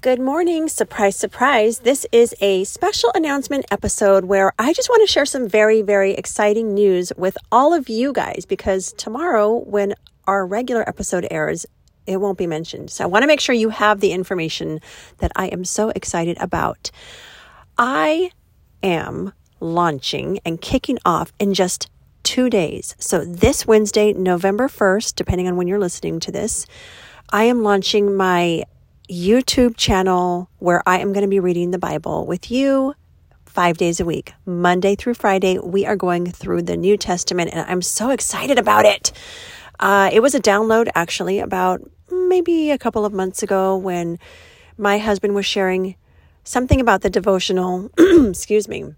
Good morning. Surprise, surprise. This is a special announcement episode where I just want to share some very, very exciting news with all of you guys because tomorrow, when our regular episode airs, it won't be mentioned. So I want to make sure you have the information that I am so excited about. I am launching and kicking off in just two days. So this Wednesday, November 1st, depending on when you're listening to this, I am launching my YouTube channel where I am going to be reading the Bible with you five days a week, Monday through Friday. We are going through the New Testament, and I'm so excited about it. Uh, it was a download actually about maybe a couple of months ago when my husband was sharing something about the devotional, excuse me,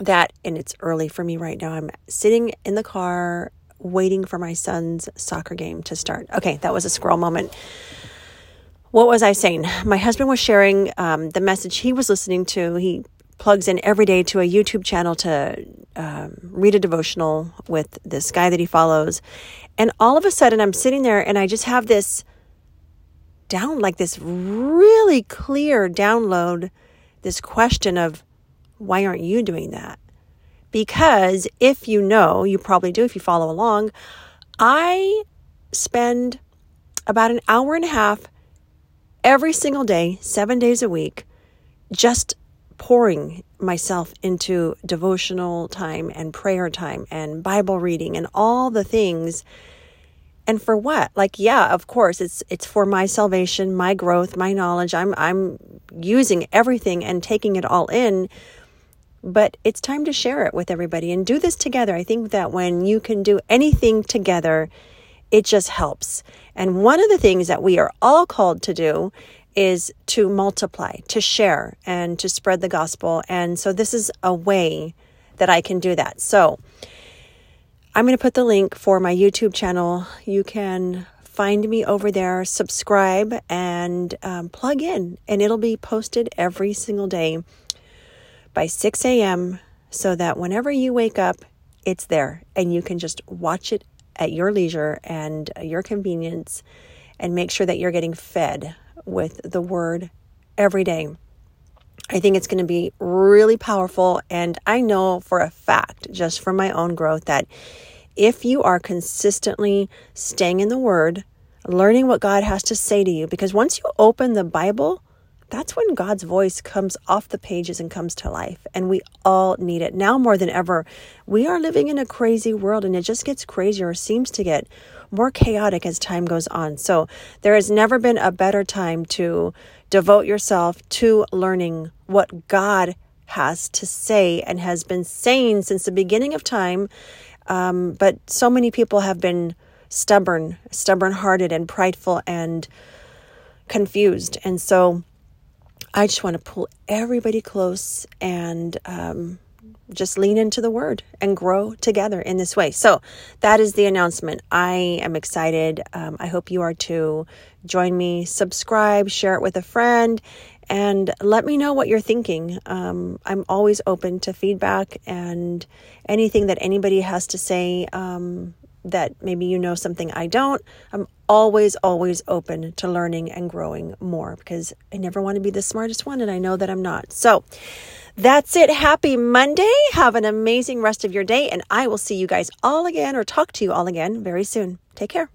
that, and it's early for me right now. I'm sitting in the car waiting for my son's soccer game to start. Okay, that was a squirrel moment what was I saying? My husband was sharing um, the message he was listening to. He plugs in every day to a YouTube channel to um, read a devotional with this guy that he follows. And all of a sudden, I'm sitting there and I just have this down, like this really clear download, this question of, why aren't you doing that? Because if you know, you probably do if you follow along, I spend about an hour and a half every single day, seven days a week, just pouring myself into devotional time and prayer time and Bible reading and all the things. And for what? Like, yeah, of course, it's it's for my salvation, my growth, my knowledge. I'm I'm using everything and taking it all in. But it's time to share it with everybody and do this together. I think that when you can do anything together, it just helps. And one of the things that we are all called to do is to multiply, to share, and to spread the gospel. And so this is a way that I can do that. So I'm going to put the link for my YouTube channel. You can find me over there, subscribe, and um, plug in, and it'll be posted every single day by 6 a.m. so that whenever you wake up, it's there and you can just watch it at your leisure and your convenience and make sure that you're getting fed with the word every day. I think it's going to be really powerful. And I know for a fact, just from my own growth, that if you are consistently staying in the word, learning what God has to say to you, because once you open the Bible, that's when God's voice comes off the pages and comes to life. And we all need it now more than ever. We are living in a crazy world and it just gets crazier, seems to get more chaotic as time goes on. So there has never been a better time to devote yourself to learning what God has to say and has been saying since the beginning of time. Um, but so many people have been stubborn, stubborn hearted, and prideful and confused. And so I just want to pull everybody close and um, just lean into the word and grow together in this way. So that is the announcement. I am excited. Um, I hope you are too. Join me, subscribe, share it with a friend, and let me know what you're thinking. Um, I'm always open to feedback and anything that anybody has to say. Um, that maybe you know something I don't. I'm always, always open to learning and growing more because I never want to be the smartest one and I know that I'm not. So that's it. Happy Monday. Have an amazing rest of your day and I will see you guys all again or talk to you all again very soon. Take care.